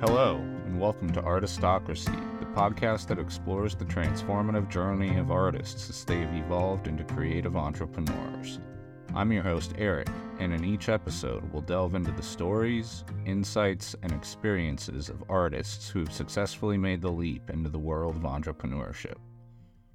Hello, and welcome to Artistocracy, the podcast that explores the transformative journey of artists as they have evolved into creative entrepreneurs. I'm your host, Erik, and in each episode, we'll delve into the stories, insights, and experiences of artists who have successfully made the leap into the world of entrepreneurship.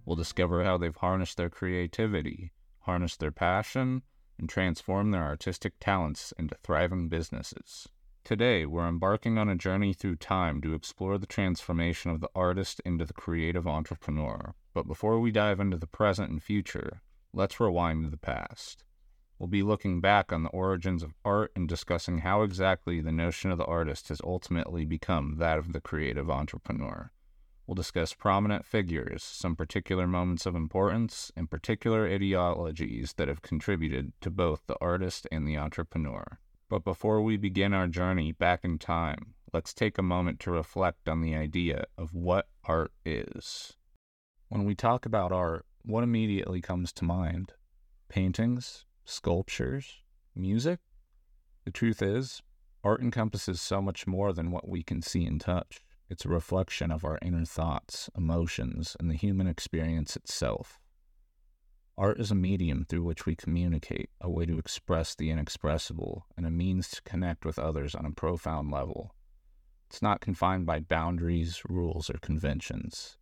We'll discover how they've harnessed their creativity, harnessed their passion, and transformed their artistic talents into thriving businesses. Today, we're embarking on a journey through time to explore the transformation of the artist into the creative entrepreneur. But before we dive into the present and future, let's rewind to the past. We'll be looking back on the origins of art and discussing how exactly the notion of the artist has ultimately become that of the creative entrepreneur. We'll discuss prominent figures, some particular moments of importance, and particular ideologies that have contributed to both the artist and the entrepreneur. But before we begin our journey back in time, let's take a moment to reflect on the idea of what art is. When we talk about art, what immediately comes to mind? Paintings, sculptures, music? The truth is, art encompasses so much more than what we can see and touch. It's a reflection of our inner thoughts, emotions, and the human experience itself. Art is a medium through which we communicate, a way to express the inexpressible, and a means to connect with others on a profound level. It's not confined by boundaries, rules, or conventions.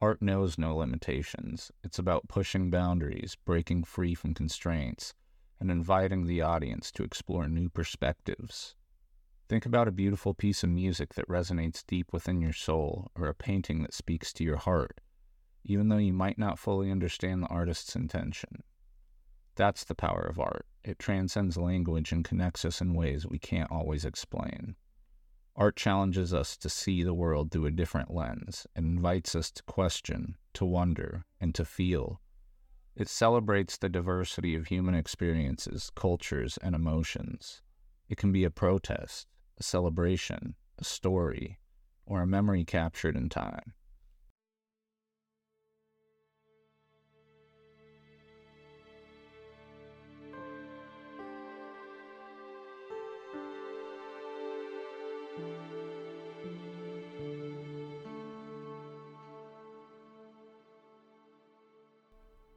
Art knows no limitations. It's about pushing boundaries, breaking free from constraints, and inviting the audience to explore new perspectives. Think about a beautiful piece of music that resonates deep within your soul, or a painting that speaks to your heart even though you might not fully understand the artist's intention. That's the power of art. It transcends language and connects us in ways we can't always explain. Art challenges us to see the world through a different lens and invites us to question, to wonder, and to feel. It celebrates the diversity of human experiences, cultures, and emotions. It can be a protest, a celebration, a story, or a memory captured in time.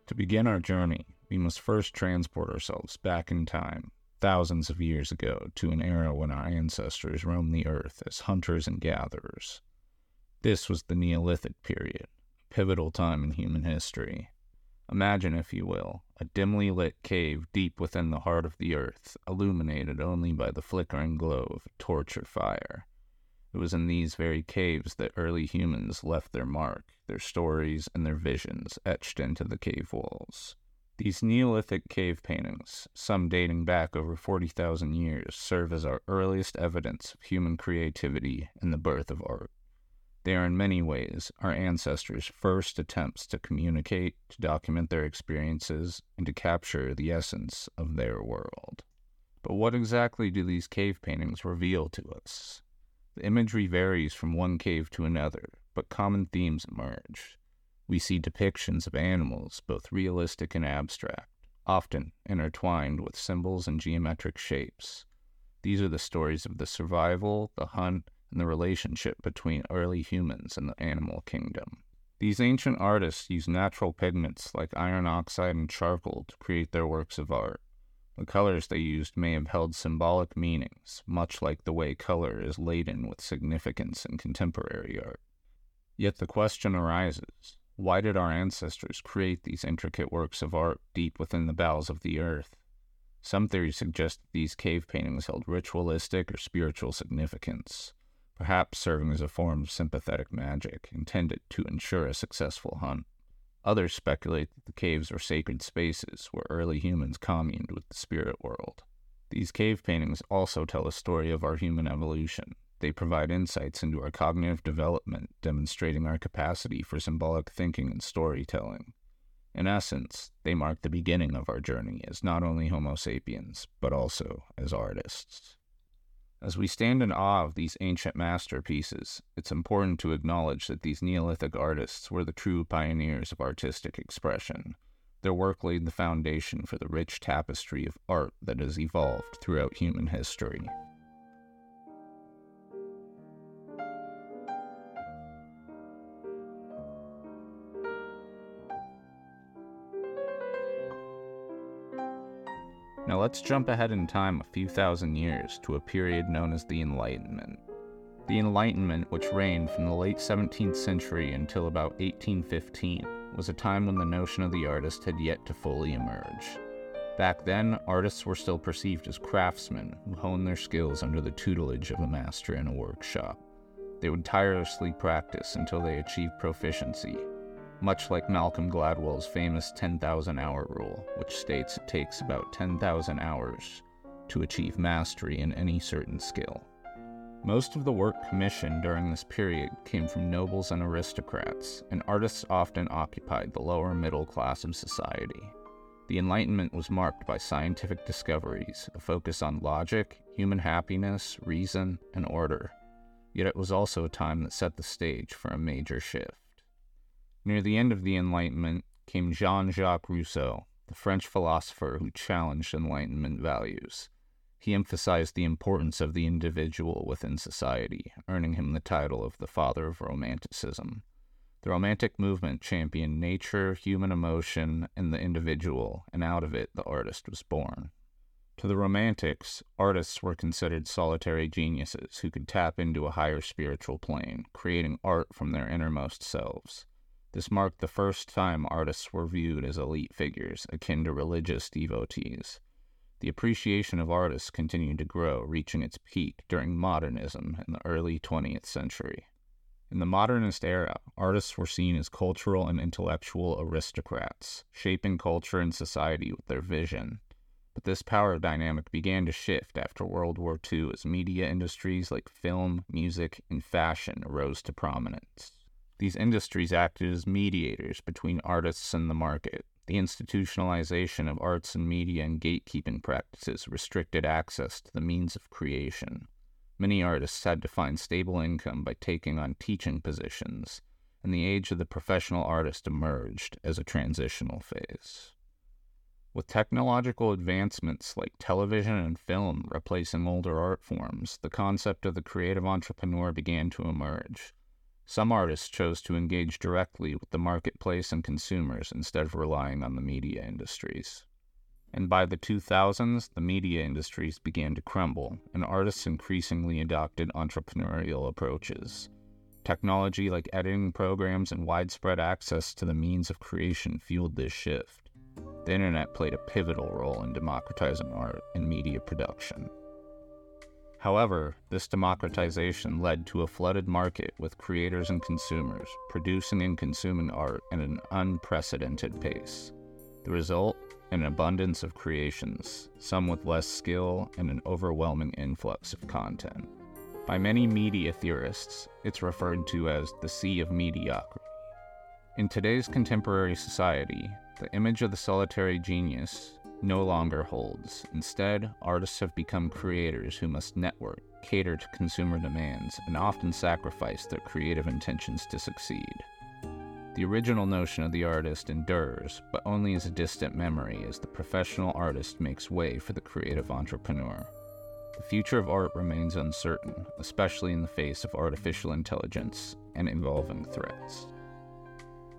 To begin our journey, we must first transport ourselves back in time, thousands of years ago, to an era when our ancestors roamed the earth as hunters and gatherers. This was the Neolithic period, a pivotal time in human history. Imagine, if you will, a dimly lit cave deep within the heart of the earth, illuminated only by the flickering glow of a torch or fire. It was in these very caves that early humans left their mark, their stories, and their visions etched into the cave walls. These Neolithic cave paintings, some dating back over 40,000 years, serve as our earliest evidence of human creativity and the birth of art. They are in many ways our ancestors' first attempts to communicate, to document their experiences, and to capture the essence of their world. But what exactly do these cave paintings reveal to us? The imagery varies from one cave to another, but common themes emerge. We see depictions of animals, both realistic and abstract, often intertwined with symbols and geometric shapes. These are the stories of the survival, the hunt, and the relationship between early humans and the animal kingdom. These ancient artists used natural pigments like iron oxide and charcoal to create their works of art. The colors they used may have held symbolic meanings, much like the way color is laden with significance in contemporary art. Yet the question arises why did our ancestors create these intricate works of art deep within the bowels of the earth? Some theories suggest that these cave paintings held ritualistic or spiritual significance perhaps serving as a form of sympathetic magic intended to ensure a successful hunt. Others speculate that the caves are sacred spaces where early humans communed with the spirit world. These cave paintings also tell a story of our human evolution. They provide insights into our cognitive development, demonstrating our capacity for symbolic thinking and storytelling. In essence, they mark the beginning of our journey as not only Homo sapiens, but also as artists. As we stand in awe of these ancient masterpieces, it's important to acknowledge that these Neolithic artists were the true pioneers of artistic expression. Their work laid the foundation for the rich tapestry of art that has evolved throughout human history. Now let's jump ahead in time a few thousand years to a period known as the Enlightenment. The Enlightenment, which reigned from the late 17th century until about 1815, was a time when the notion of the artist had yet to fully emerge. Back then, artists were still perceived as craftsmen who honed their skills under the tutelage of a master in a workshop. They would tirelessly practice until they achieved proficiency, much like Malcolm Gladwell's famous 10,000 hour rule, which states it takes about 10,000 hours to achieve mastery in any certain skill. Most of the work commissioned during this period came from nobles and aristocrats, and artists often occupied the lower middle class of society. The Enlightenment was marked by scientific discoveries, a focus on logic, human happiness, reason, and order. Yet it was also a time that set the stage for a major shift. Near the end of the Enlightenment came Jean Jacques Rousseau, the French philosopher who challenged Enlightenment values. He emphasized the importance of the individual within society, earning him the title of the father of Romanticism. The Romantic movement championed nature, human emotion, and the individual, and out of it the artist was born. To the Romantics, artists were considered solitary geniuses who could tap into a higher spiritual plane, creating art from their innermost selves. This marked the first time artists were viewed as elite figures, akin to religious devotees. The appreciation of artists continued to grow, reaching its peak during modernism in the early 20th century. In the modernist era, artists were seen as cultural and intellectual aristocrats, shaping culture and society with their vision, but this power dynamic began to shift after World War II as media industries like film, music, and fashion rose to prominence. These industries acted as mediators between artists and the market. The institutionalization of arts and media and gatekeeping practices restricted access to the means of creation. Many artists had to find stable income by taking on teaching positions, and the age of the professional artist emerged as a transitional phase. With technological advancements like television and film replacing older art forms, the concept of the creative entrepreneur began to emerge. Some artists chose to engage directly with the marketplace and consumers instead of relying on the media industries. And by the 2000s, the media industries began to crumble, and artists increasingly adopted entrepreneurial approaches. Technology like editing programs and widespread access to the means of creation fueled this shift the internet played a pivotal role in democratizing art and media production. However, this democratization led to a flooded market with creators and consumers producing and consuming art at an unprecedented pace. The result? An abundance of creations, some with less skill and an overwhelming influx of content. By many media theorists, it's referred to as the sea of mediocrity. In today's contemporary society, the image of the solitary genius no longer holds. Instead, artists have become creators who must network, cater to consumer demands, and often sacrifice their creative intentions to succeed. The original notion of the artist endures, but only as a distant memory as the professional artist makes way for the creative entrepreneur. The future of art remains uncertain, especially in the face of artificial intelligence and evolving threats.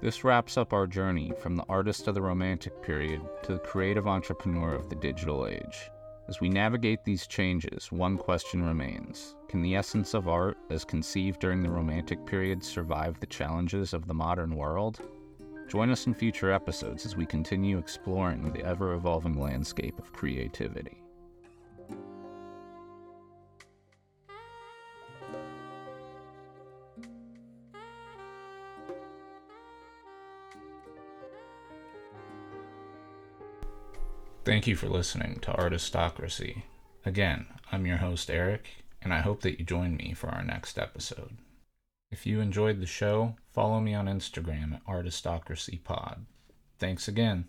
This wraps up our journey from the artist of the Romantic period to the creative entrepreneur of the digital age. As we navigate these changes, one question remains Can the essence of art, as conceived during the Romantic period, survive the challenges of the modern world? Join us in future episodes as we continue exploring the ever evolving landscape of creativity. Thank you for listening to Artistocracy. Again, I'm your host, Erik, and I hope that you join me for our next episode. If you enjoyed the show, follow me on Instagram at ArtistocracyPod. Thanks again.